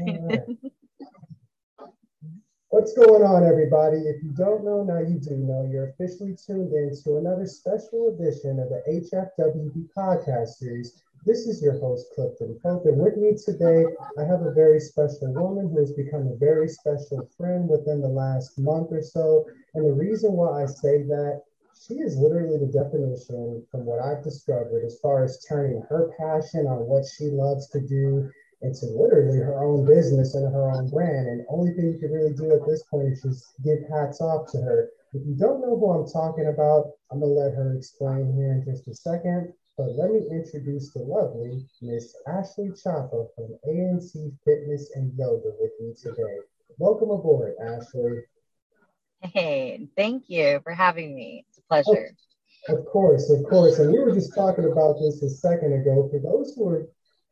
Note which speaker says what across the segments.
Speaker 1: What's going on, everybody? If you don't know, now you do know. You're officially tuned in to another special edition of the HFWB podcast series. This is your host, Clifton Pope, and with me today, I have a very special woman who has become a very special friend within the last month or so. And the reason why I say that, she is literally the definition, from what I've discovered, as far as turning her passion on what she loves to do into literally her own business and her own brand. And only thing you can really do at this point is just give hats off to her. If you don't know who I'm talking about, I'm gonna let her explain here in just a second. But let me introduce the lovely Miss Ashley Chapa from ANC Fitness and Yoga with me today. Welcome aboard, Ashley.
Speaker 2: Hey, thank you for having me. It's a pleasure.
Speaker 1: Of course, of course. And we were just talking about this a second ago. For those who are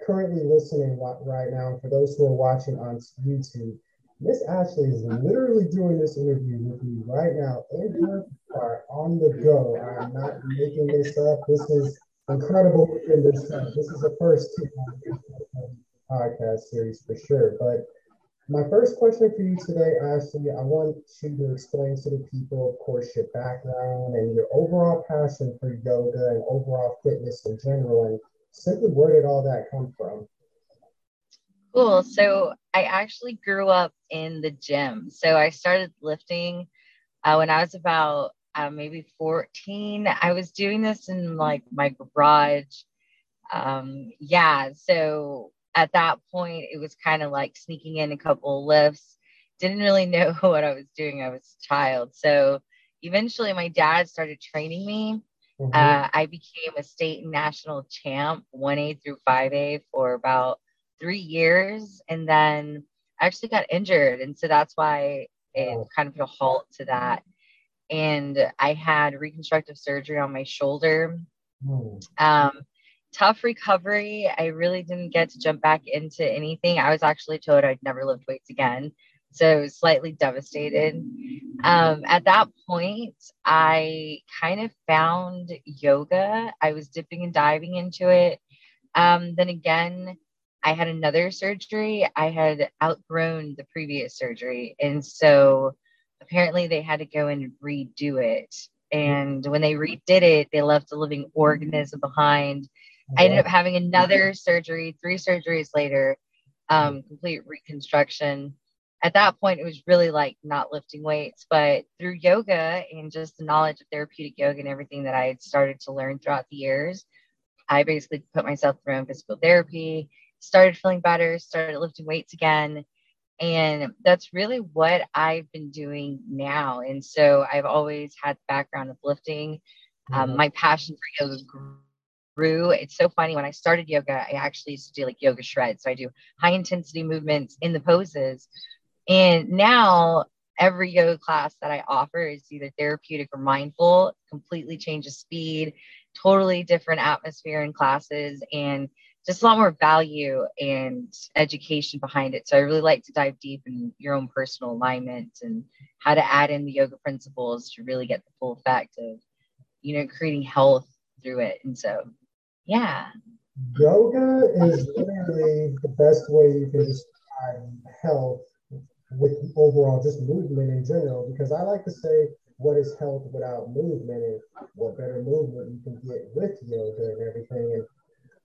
Speaker 1: currently listening right now, for those who are watching on YouTube, Miss Ashley is literally doing this interview with me right now in her car on the go. I'm not making this up. This is incredible in this. This is the first podcast series for sure. But my first question for you today, Ashley, I want you to explain to the people, of course, your background and your overall passion for yoga and overall fitness in general, and simply where did all that come from?
Speaker 2: Cool. So I actually grew up in the gym. So I started lifting uh, when I was about uh, maybe 14. I was doing this in like my garage. Um, yeah. So at that point, it was kind of like sneaking in a couple lifts. Didn't really know what I was doing. I was a child. So eventually, my dad started training me. Mm-hmm. Uh, I became a state and national champ, 1A through 5A, for about three years. And then I actually got injured. And so that's why it oh. kind of put a halt to that. And I had reconstructive surgery on my shoulder. Oh. Um, tough recovery. I really didn't get to jump back into anything. I was actually told I'd never lift weights again. So slightly devastated. Um, at that point, I kind of found yoga. I was dipping and diving into it. Um, then again, I had another surgery. I had outgrown the previous surgery. And so apparently they had to go and redo it. And when they redid it, they left a living organism behind. I ended up having another surgery, three surgeries later, um, complete reconstruction. At that point, it was really like not lifting weights, but through yoga and just the knowledge of therapeutic yoga and everything that I had started to learn throughout the years, I basically put myself through physical therapy started feeling better, started lifting weights again. And that's really what I've been doing now. And so I've always had the background of lifting. Um, mm-hmm. my passion for yoga grew. It's so funny. When I started yoga, I actually used to do like yoga shreds. So I do high intensity movements in the poses. And now every yoga class that I offer is either therapeutic or mindful, completely changes speed, totally different atmosphere in classes. And just a lot more value and education behind it. So I really like to dive deep in your own personal alignment and how to add in the yoga principles to really get the full effect of, you know, creating health through it. And so, yeah.
Speaker 1: Yoga is literally the best way you can describe health with overall just movement in general, because I like to say, what is health without movement and what better movement you can get with yoga and everything. And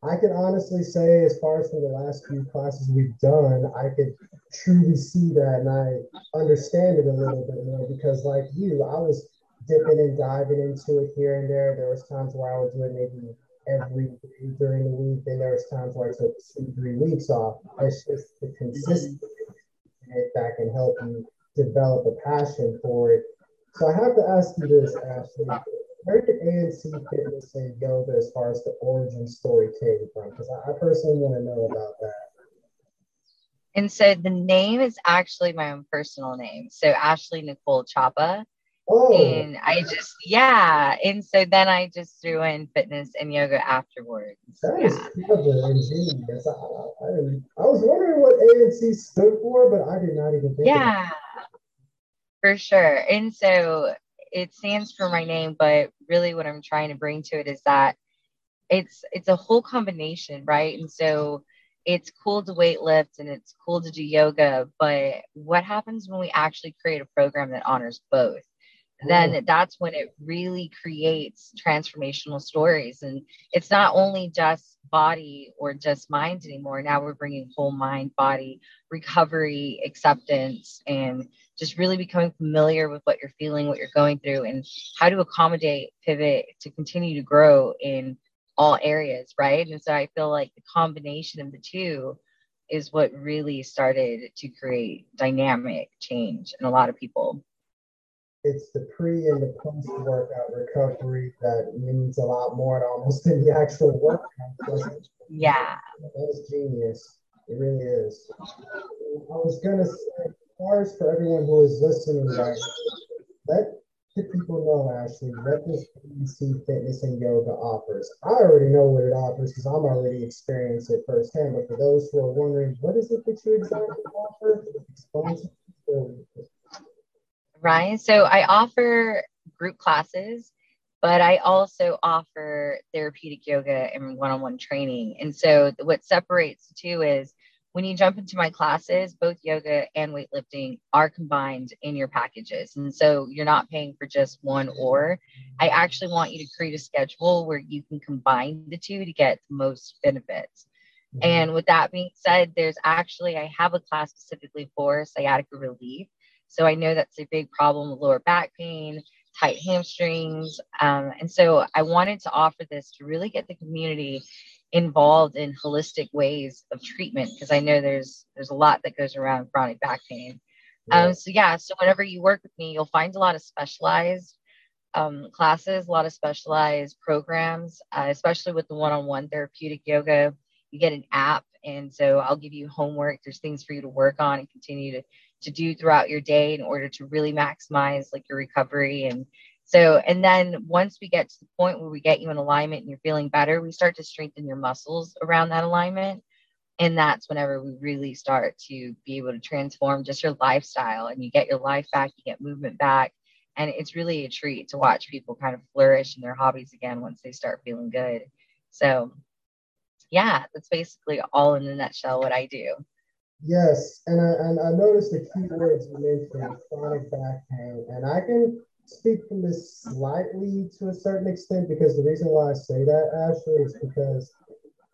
Speaker 1: I can honestly say, as far as from the last few classes we've done, I could truly see that and I understand it a little bit more because, like you, I was dipping and diving into it here and there. There was times where I would do it maybe every during the week, and there was times where I took two, three weeks off. It's just the consistency that can help you develop a passion for it. So I have to ask you this, Ashley where did ANC Fitness and Yoga as far as the origin story came from? Because I, I personally want to know about that.
Speaker 2: And so the name is actually my own personal name. So Ashley Nicole Chapa. Oh. And I just, yeah. And so then I just threw in fitness and yoga afterwards.
Speaker 1: That is yeah. clever genius. I, I, I, was wondering what ANC stood for, but I did not even think
Speaker 2: Yeah, for sure. And so it stands for my name, but really what I'm trying to bring to it is that it's it's a whole combination, right? And so it's cool to weight lift and it's cool to do yoga, but what happens when we actually create a program that honors both? Then that's when it really creates transformational stories. And it's not only just body or just mind anymore. Now we're bringing whole mind, body, recovery, acceptance, and just really becoming familiar with what you're feeling, what you're going through, and how to accommodate, pivot to continue to grow in all areas, right? And so I feel like the combination of the two is what really started to create dynamic change in a lot of people
Speaker 1: it's the pre and the post workout uh, recovery that means a lot more than almost than the actual workout.
Speaker 2: Yeah.
Speaker 1: That is genius. It really is. I was gonna say, as far as for everyone who is listening, right, let the people know Ashley what this ANC Fitness and Yoga offers. I already know what it offers because I'm already experienced it firsthand. But for those who are wondering, what is it that you exactly offer? Explain to
Speaker 2: Ryan. So I offer group classes, but I also offer therapeutic yoga and one on one training. And so what separates the two is when you jump into my classes, both yoga and weightlifting are combined in your packages. And so you're not paying for just one or. I actually want you to create a schedule where you can combine the two to get the most benefits. Mm-hmm. And with that being said, there's actually, I have a class specifically for sciatica relief. So I know that's a big problem with lower back pain, tight hamstrings. Um, and so I wanted to offer this to really get the community involved in holistic ways of treatment because I know there's there's a lot that goes around chronic back pain. Yeah. Um, so yeah, so whenever you work with me, you'll find a lot of specialized um, classes, a lot of specialized programs, uh, especially with the one-on-one therapeutic yoga. You get an app, and so I'll give you homework. There's things for you to work on and continue to to do throughout your day in order to really maximize like your recovery and so and then once we get to the point where we get you in alignment and you're feeling better we start to strengthen your muscles around that alignment. And that's whenever we really start to be able to transform just your lifestyle and you get your life back you get movement back. And it's really a treat to watch people kind of flourish in their hobbies again once they start feeling good. So yeah that's basically all in a nutshell what i do
Speaker 1: Yes, and I, and I noticed the key words you mentioned, chronic back pain, and I can speak from this slightly to a certain extent because the reason why I say that, Ashley, is because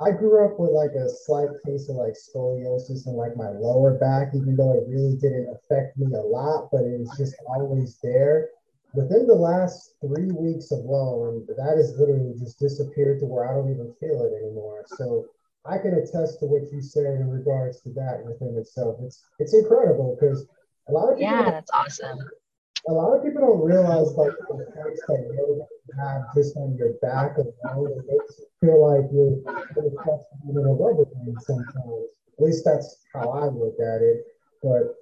Speaker 1: I grew up with like a slight case of like scoliosis in like my lower back, even though it really didn't affect me a lot, but it was just always there. Within the last three weeks alone, that has literally just disappeared to where I don't even feel it anymore. So I can attest to what you said in regards to that within itself. It's it's incredible because a lot of
Speaker 2: people yeah, that's awesome.
Speaker 1: A lot of people don't realize like the effects that you have just on your back alone. It makes you feel like you're in a rubber band sometimes. At least that's how I look at it. But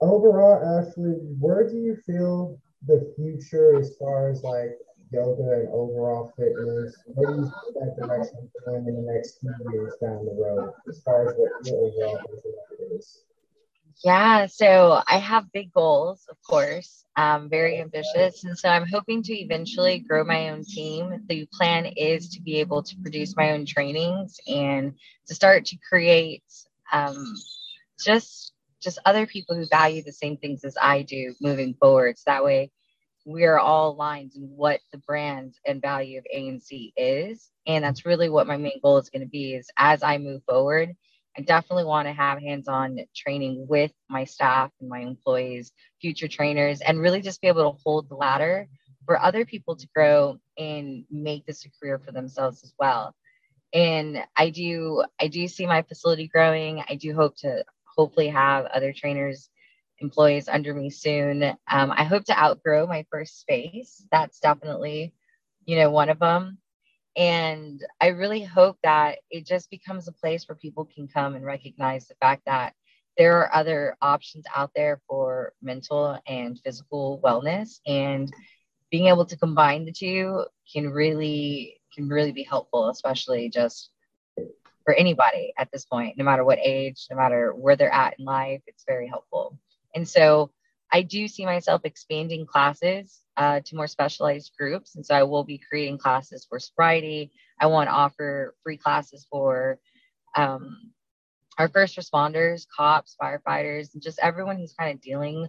Speaker 1: overall, Ashley, where do you feel the future as far as like yoga and overall fitness? What do you see that direction going in the next few years down the road as far as what your overall is?
Speaker 2: Yeah, so I have big goals, of course, very ambitious. And so I'm hoping to eventually grow my own team. The plan is to be able to produce my own trainings and to start to create um, just just other people who value the same things as I do moving forward. So that way we are all aligned in what the brand and value of ANC is. And that's really what my main goal is going to be is as I move forward, I definitely want to have hands-on training with my staff and my employees, future trainers, and really just be able to hold the ladder for other people to grow and make this a career for themselves as well. And I do I do see my facility growing. I do hope to hopefully have other trainers employees under me soon. Um, I hope to outgrow my first space. That's definitely, you know, one of them. And I really hope that it just becomes a place where people can come and recognize the fact that there are other options out there for mental and physical wellness and being able to combine the two can really can really be helpful especially just for anybody at this point no matter what age no matter where they're at in life it's very helpful and so I do see myself expanding classes uh, to more specialized groups. And so I will be creating classes for sobriety. I want to offer free classes for um, our first responders, cops, firefighters, and just everyone who's kind of dealing,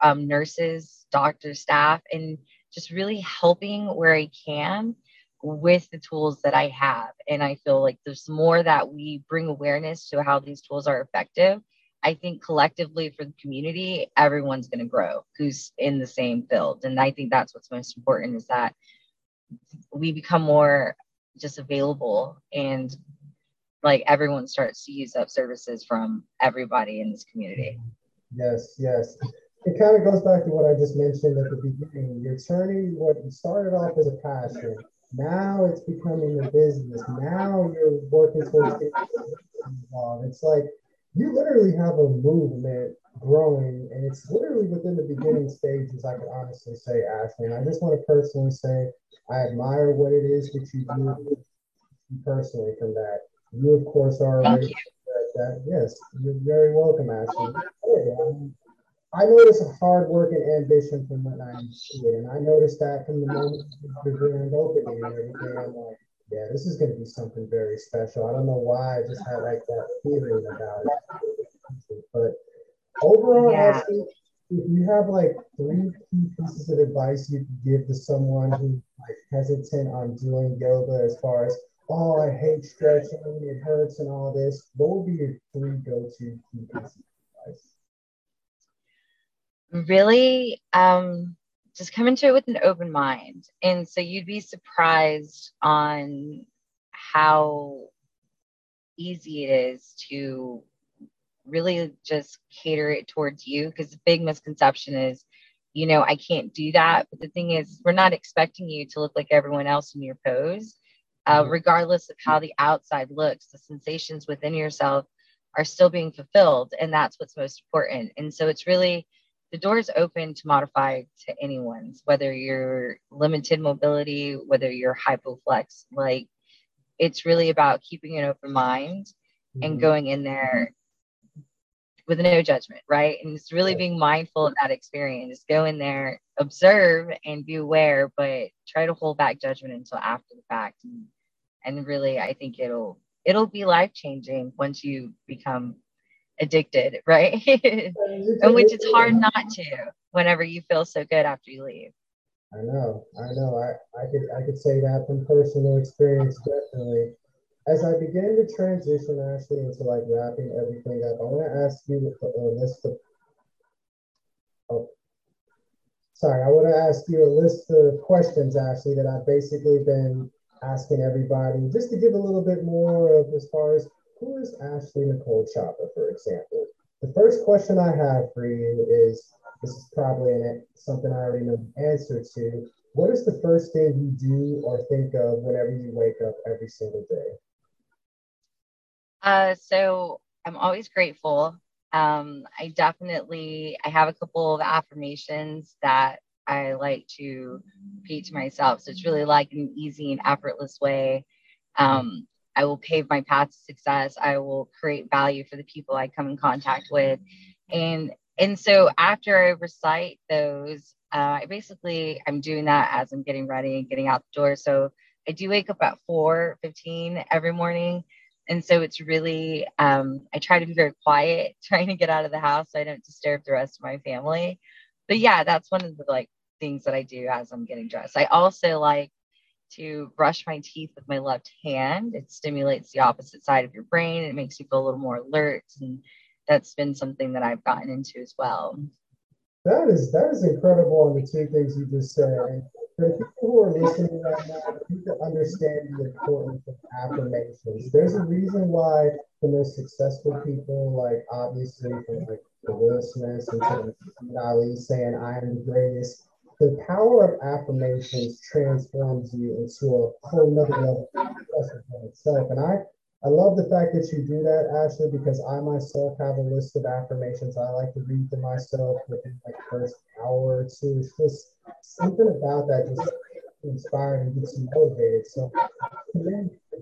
Speaker 2: um, nurses, doctors, staff, and just really helping where I can with the tools that I have. And I feel like there's more that we bring awareness to how these tools are effective. I think collectively for the community, everyone's going to grow who's in the same field. And I think that's what's most important is that we become more just available and like everyone starts to use up services from everybody in this community.
Speaker 1: Yes, yes. It kind of goes back to what I just mentioned at the beginning. You're turning what started off as a passion. Now it's becoming a business. Now you're working towards getting involved. It's like you literally have a movement growing, and it's literally within the beginning stages. I can honestly say, Ashley, and I just want to personally say I admire what it is that you do personally from that. You, of course, are
Speaker 2: Thank you.
Speaker 1: That, that, yes, you're very welcome, Ashley. I notice a hard work and ambition from when I it, and I noticed that from the moment the grand opening and everything. I'm like, yeah, this is going to be something very special. I don't know why I just had like that feeling about it, but overall, yeah. If you have like three key pieces of advice you could give to someone who's like hesitant on doing yoga as far as oh I hate stretching, it hurts and all this, what would be your three go-to key pieces of
Speaker 2: advice? Really um just come into it with an open mind. And so you'd be surprised on how easy it is to really just cater it towards you because the big misconception is you know i can't do that but the thing is we're not expecting you to look like everyone else in your pose uh, mm-hmm. regardless of how the outside looks the sensations within yourself are still being fulfilled and that's what's most important and so it's really the door is open to modify to anyone's whether you're limited mobility whether you're hypoflex like it's really about keeping an open mind mm-hmm. and going in there with no judgment, right? And it's really being mindful of that experience. Go in there, observe and be aware, but try to hold back judgment until after the fact. And, and really, I think it'll it'll be life changing once you become addicted, right? and which it's hard not to whenever you feel so good after you leave.
Speaker 1: I know, I know. I, I could I could say that from personal experience, definitely as I begin to transition actually into like wrapping everything up, I want to ask you a uh, list of. Oh, sorry, I want to ask you a list of questions actually that I've basically been asking everybody, just to give a little bit more of as far as who is Ashley Nicole Chapa, for example. The first question I have for you is this is probably an, something I already know the answer to. What is the first thing you do or think of whenever you wake up every single day?
Speaker 2: Uh, so I'm always grateful. Um, I definitely I have a couple of affirmations that I like to repeat to myself. So it's really like an easy and effortless way. Um, I will pave my path to success. I will create value for the people I come in contact with, and and so after I recite those, uh, I basically I'm doing that as I'm getting ready and getting out the door. So I do wake up at 4:15 every morning and so it's really um, i try to be very quiet trying to get out of the house so i don't disturb the rest of my family but yeah that's one of the like things that i do as i'm getting dressed i also like to brush my teeth with my left hand. It stimulates the opposite side of your brain. It makes you feel a little more alert and that's been something that i've gotten into as well.
Speaker 1: That is that is incredible on the two things you just said. For people who are listening right now, to understand the importance of affirmations. There's a reason why the most successful people, like obviously from like the Will Smiths and Ali saying I am the greatest, the power of affirmations transforms you into a whole nother level of itself. And I I love the fact that you do that, Ashley, because I myself have a list of affirmations I like to read to myself within like first hour or two. It's just something about that just inspired and gets you motivated. So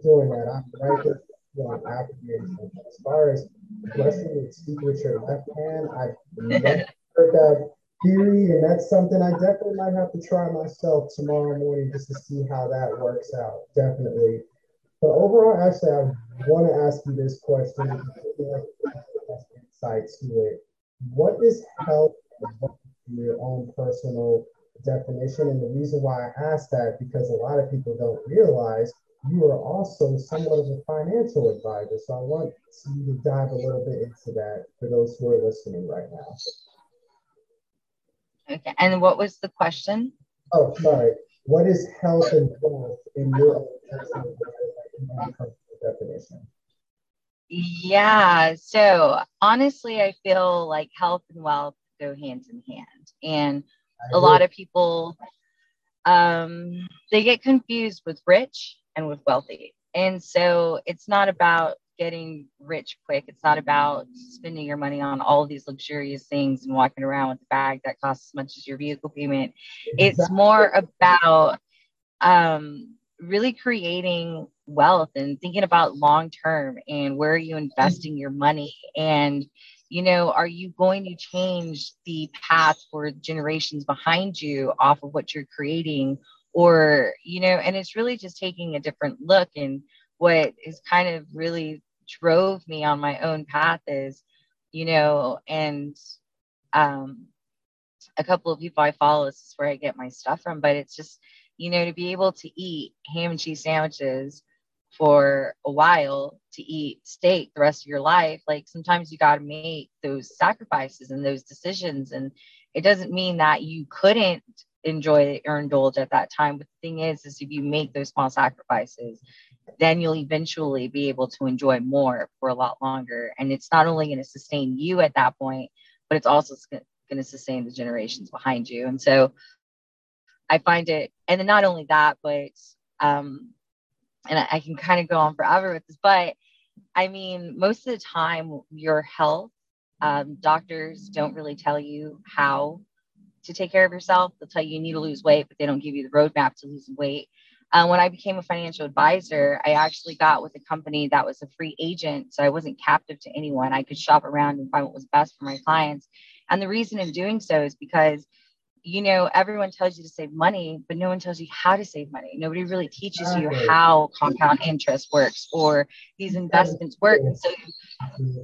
Speaker 1: doing that. I'm right there on affirmations. As far as brushing your teeth with your left hand, I've never heard that theory, and that's something I definitely might have to try myself tomorrow morning just to see how that works out. Definitely. but overall, actually, I want to ask you this question. Insight to it. What is health your own personal definition? And the reason why I ask that because a lot of people don't realize you are also somewhat of a financial advisor. So I want you to dive a little bit into that for those who are listening right now.
Speaker 2: Okay. And what was the question?
Speaker 1: Oh, sorry. What is health and wealth in your definition?
Speaker 2: Yeah. So honestly, I feel like health and wealth go hand in hand. And a lot of people um, they get confused with rich and with wealthy. And so it's not about getting rich quick. It's not about spending your money on all these luxurious things and walking around with a bag that costs as much as your vehicle payment. It's more about um, really creating wealth and thinking about long term and where are you investing your money and you know are you going to change the path for generations behind you off of what you're creating or you know and it's really just taking a different look. And what is kind of really drove me on my own path is you know and um a couple of people i follow this is where i get my stuff from but it's just you know to be able to eat ham and cheese sandwiches for a while to eat steak the rest of your life like sometimes you got to make those sacrifices and those decisions and it doesn't mean that you couldn't enjoy or indulge at that time but the thing is is if you make those small sacrifices then you'll eventually be able to enjoy more for a lot longer. And it's not only going to sustain you at that point but it's also going to sustain the generations behind you. And so i find it and then not only that but um and I, I can kind of go on forever with this, but I mean, most of the time, your health, um, doctors don't really tell you how to take care of yourself. They'll tell you you need to lose weight, but they don't give you the roadmap to lose weight. Uh, when I became a financial advisor, I actually got with a company that was a free agent. So I wasn't captive to anyone. I could shop around and find what was best for my clients. And the reason in doing so is because you know, everyone tells you to save money, but no one tells you how to save money. Nobody really teaches you how compound interest works or these investments work. And so,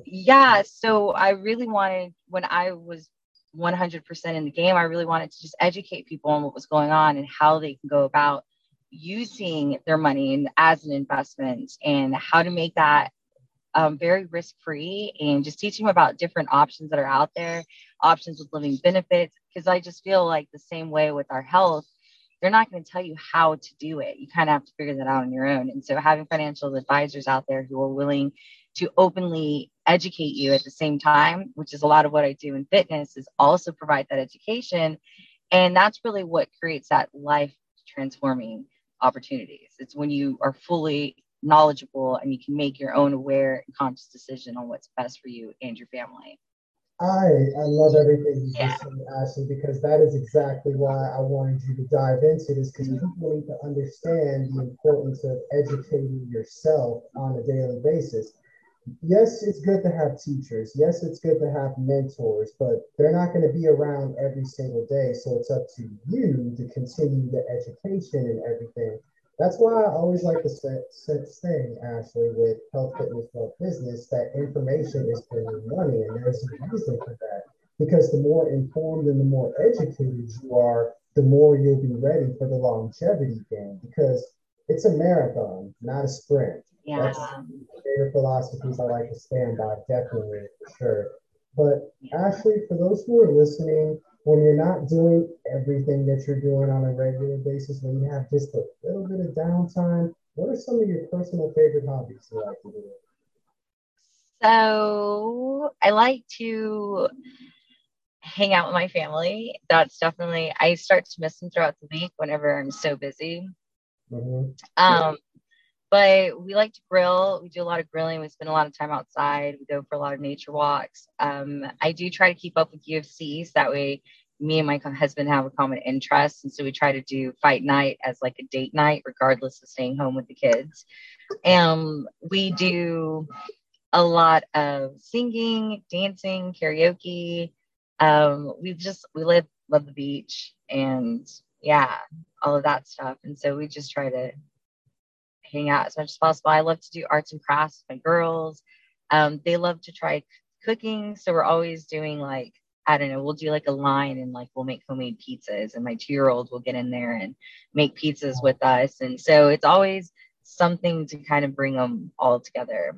Speaker 2: yeah, so I really wanted, when I was 100% in the game, I really wanted to just educate people on what was going on and how they can go about using their money as an investment and how to make that um, very risk free and just teaching them about different options that are out there, options with living benefits. Because I just feel like the same way with our health, they're not going to tell you how to do it. You kind of have to figure that out on your own. And so having financial advisors out there who are willing to openly educate you at the same time, which is a lot of what I do in fitness, is also provide that education. And that's really what creates that life transforming opportunities. It's when you are fully knowledgeable and you can make your own aware and conscious decision on what's best for you and your family.
Speaker 1: I I love everything you just said, Ashley, because that is exactly why I wanted you to dive into this because people need to understand the importance of educating yourself on a daily basis. Yes, it's good to have teachers. Yes, it's good to have mentors, but they're not going to be around every single day. So it's up to you to continue the education and everything. That's why I always like to say, say Ashley, with health, fitness, health business, that information is bringing money. And there's a reason for that. Because the more informed and the more educated you are, the more you'll be ready for the longevity game. Because it's a marathon, not a sprint.
Speaker 2: Yeah. That's
Speaker 1: the philosophies I like to stand by, definitely, for sure. But Ashley, for those who are listening, when you're not doing everything that you're doing on a regular basis, when you have just a little bit of downtime, what are some of your personal favorite hobbies you like to do?
Speaker 2: So I like to hang out with my family. That's definitely I start to miss them throughout the week whenever I'm so busy. Mm-hmm. Um, but we like to grill. We do a lot of grilling. We spend a lot of time outside. We go for a lot of nature walks. Um, I do try to keep up with UFC so that way me and my husband have a common interest. And so we try to do fight night as like a date night, regardless of staying home with the kids. And we do a lot of singing, dancing, karaoke. Um, we just, we live, love the beach and yeah, all of that stuff. And so we just try to hang out as much as possible. I love to do arts and crafts with my girls. Um, they love to try cooking. So we're always doing like, I don't know, we'll do like a line and like we'll make homemade pizzas. And my two year old will get in there and make pizzas with us. And so it's always something to kind of bring them all together.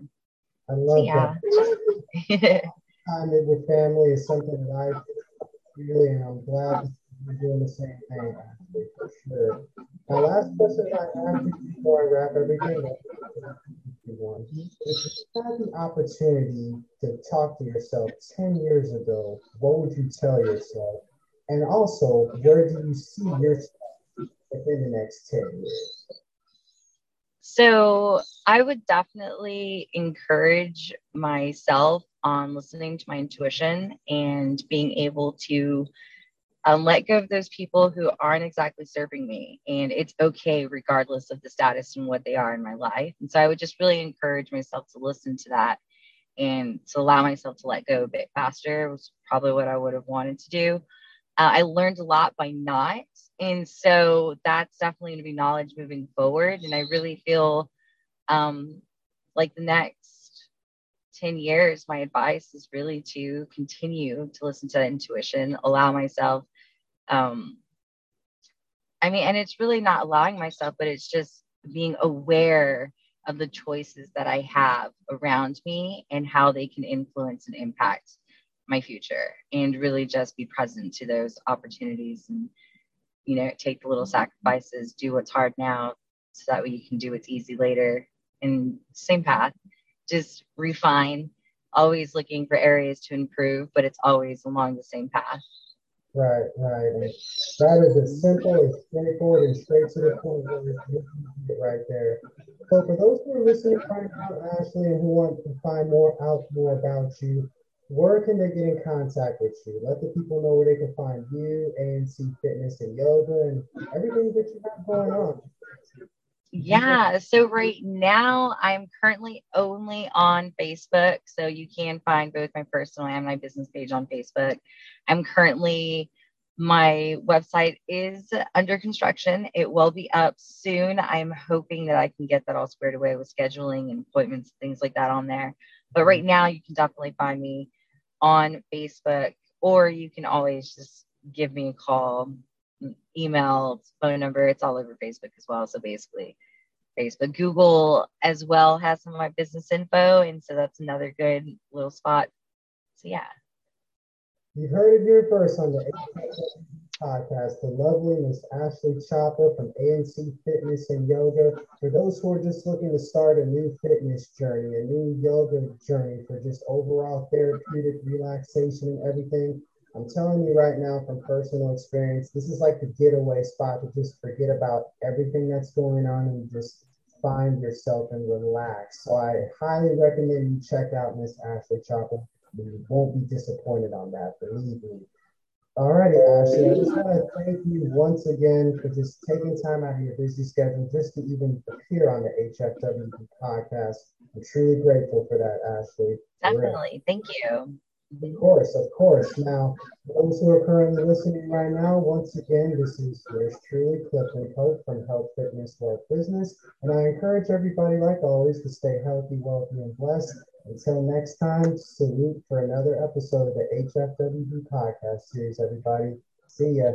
Speaker 1: I love so, yeah. that. Time with family is something that I really, I'm glad you're doing the same thing, for sure. My last question I ask you before I wrap everything up if you had the opportunity to talk to yourself 10 years ago, what would you tell yourself? And also, where do you see yourself within the next 10 years?
Speaker 2: So, I would definitely encourage myself on listening to my intuition and being able to um, let go of those people who aren't exactly serving me. And it's okay, regardless of the status and what they are in my life. And so I would just really encourage myself to listen to that and to allow myself to let go a bit faster was probably what I would have wanted to do. Uh, I learned a lot by not. And so that's definitely going to be knowledge moving forward. And I really feel um, like the next 10 years, my advice is really to continue to listen to that intuition, allow myself um i mean and it's really not allowing myself but it's just being aware of the choices that i have around me and how they can influence and impact my future and really just be present to those opportunities and you know take the little sacrifices do what's hard now so that way you can do what's easy later. And same path just refine always looking for areas to improve but it's always along the same path
Speaker 1: Right, right. And that is as simple, as straightforward, and straight to the point right there. So for those who are listening right now, Ashley, and who want to find more out more about you, where can they get in contact with you? Let the people know where they can find you, ANC Fitness and Yoga, and everything that you have going on.
Speaker 2: Yeah, so right now I'm currently only on Facebook. So you can find both my personal and my business page on Facebook. I'm currently, my website is under construction. It will be up soon. I'm hoping that I can get that all squared away with scheduling and appointments, things like that on there. But right now, you can definitely find me on Facebook, or you can always just give me a call email, phone number. It's all over Facebook as well. So basically, Facebook, Google as well has some of my business info, and so that's another good little spot. So yeah.
Speaker 1: You heard it here first on the podcast. The lovely Miss Ashley Chapa from ANC Fitness and Yoga. For those who are just looking to start a new fitness journey, a new yoga journey for just overall therapeutic relaxation and everything, I'm telling you right now from personal experience, this is like the getaway spot to just forget about everything that's going on and just find yourself and relax. So I highly recommend you check out Miss Ashley Chapa. You won't be disappointed on that, believe me. Alrighty, Ashley, I just want to thank you once again for just taking time out of your busy schedule just to even appear on the HFWB podcast. I'm truly grateful for that, Ashley.
Speaker 2: Definitely. Thank you.
Speaker 1: Of course, of course. Now, those who are currently listening right now, once again, this is yours truly, Clifton Pope from Health Fitness Wealth Business. And I encourage everybody, like always, to stay healthy, wealthy, and blessed. Until next time, salute for another episode of the HFWB podcast series, everybody. See ya.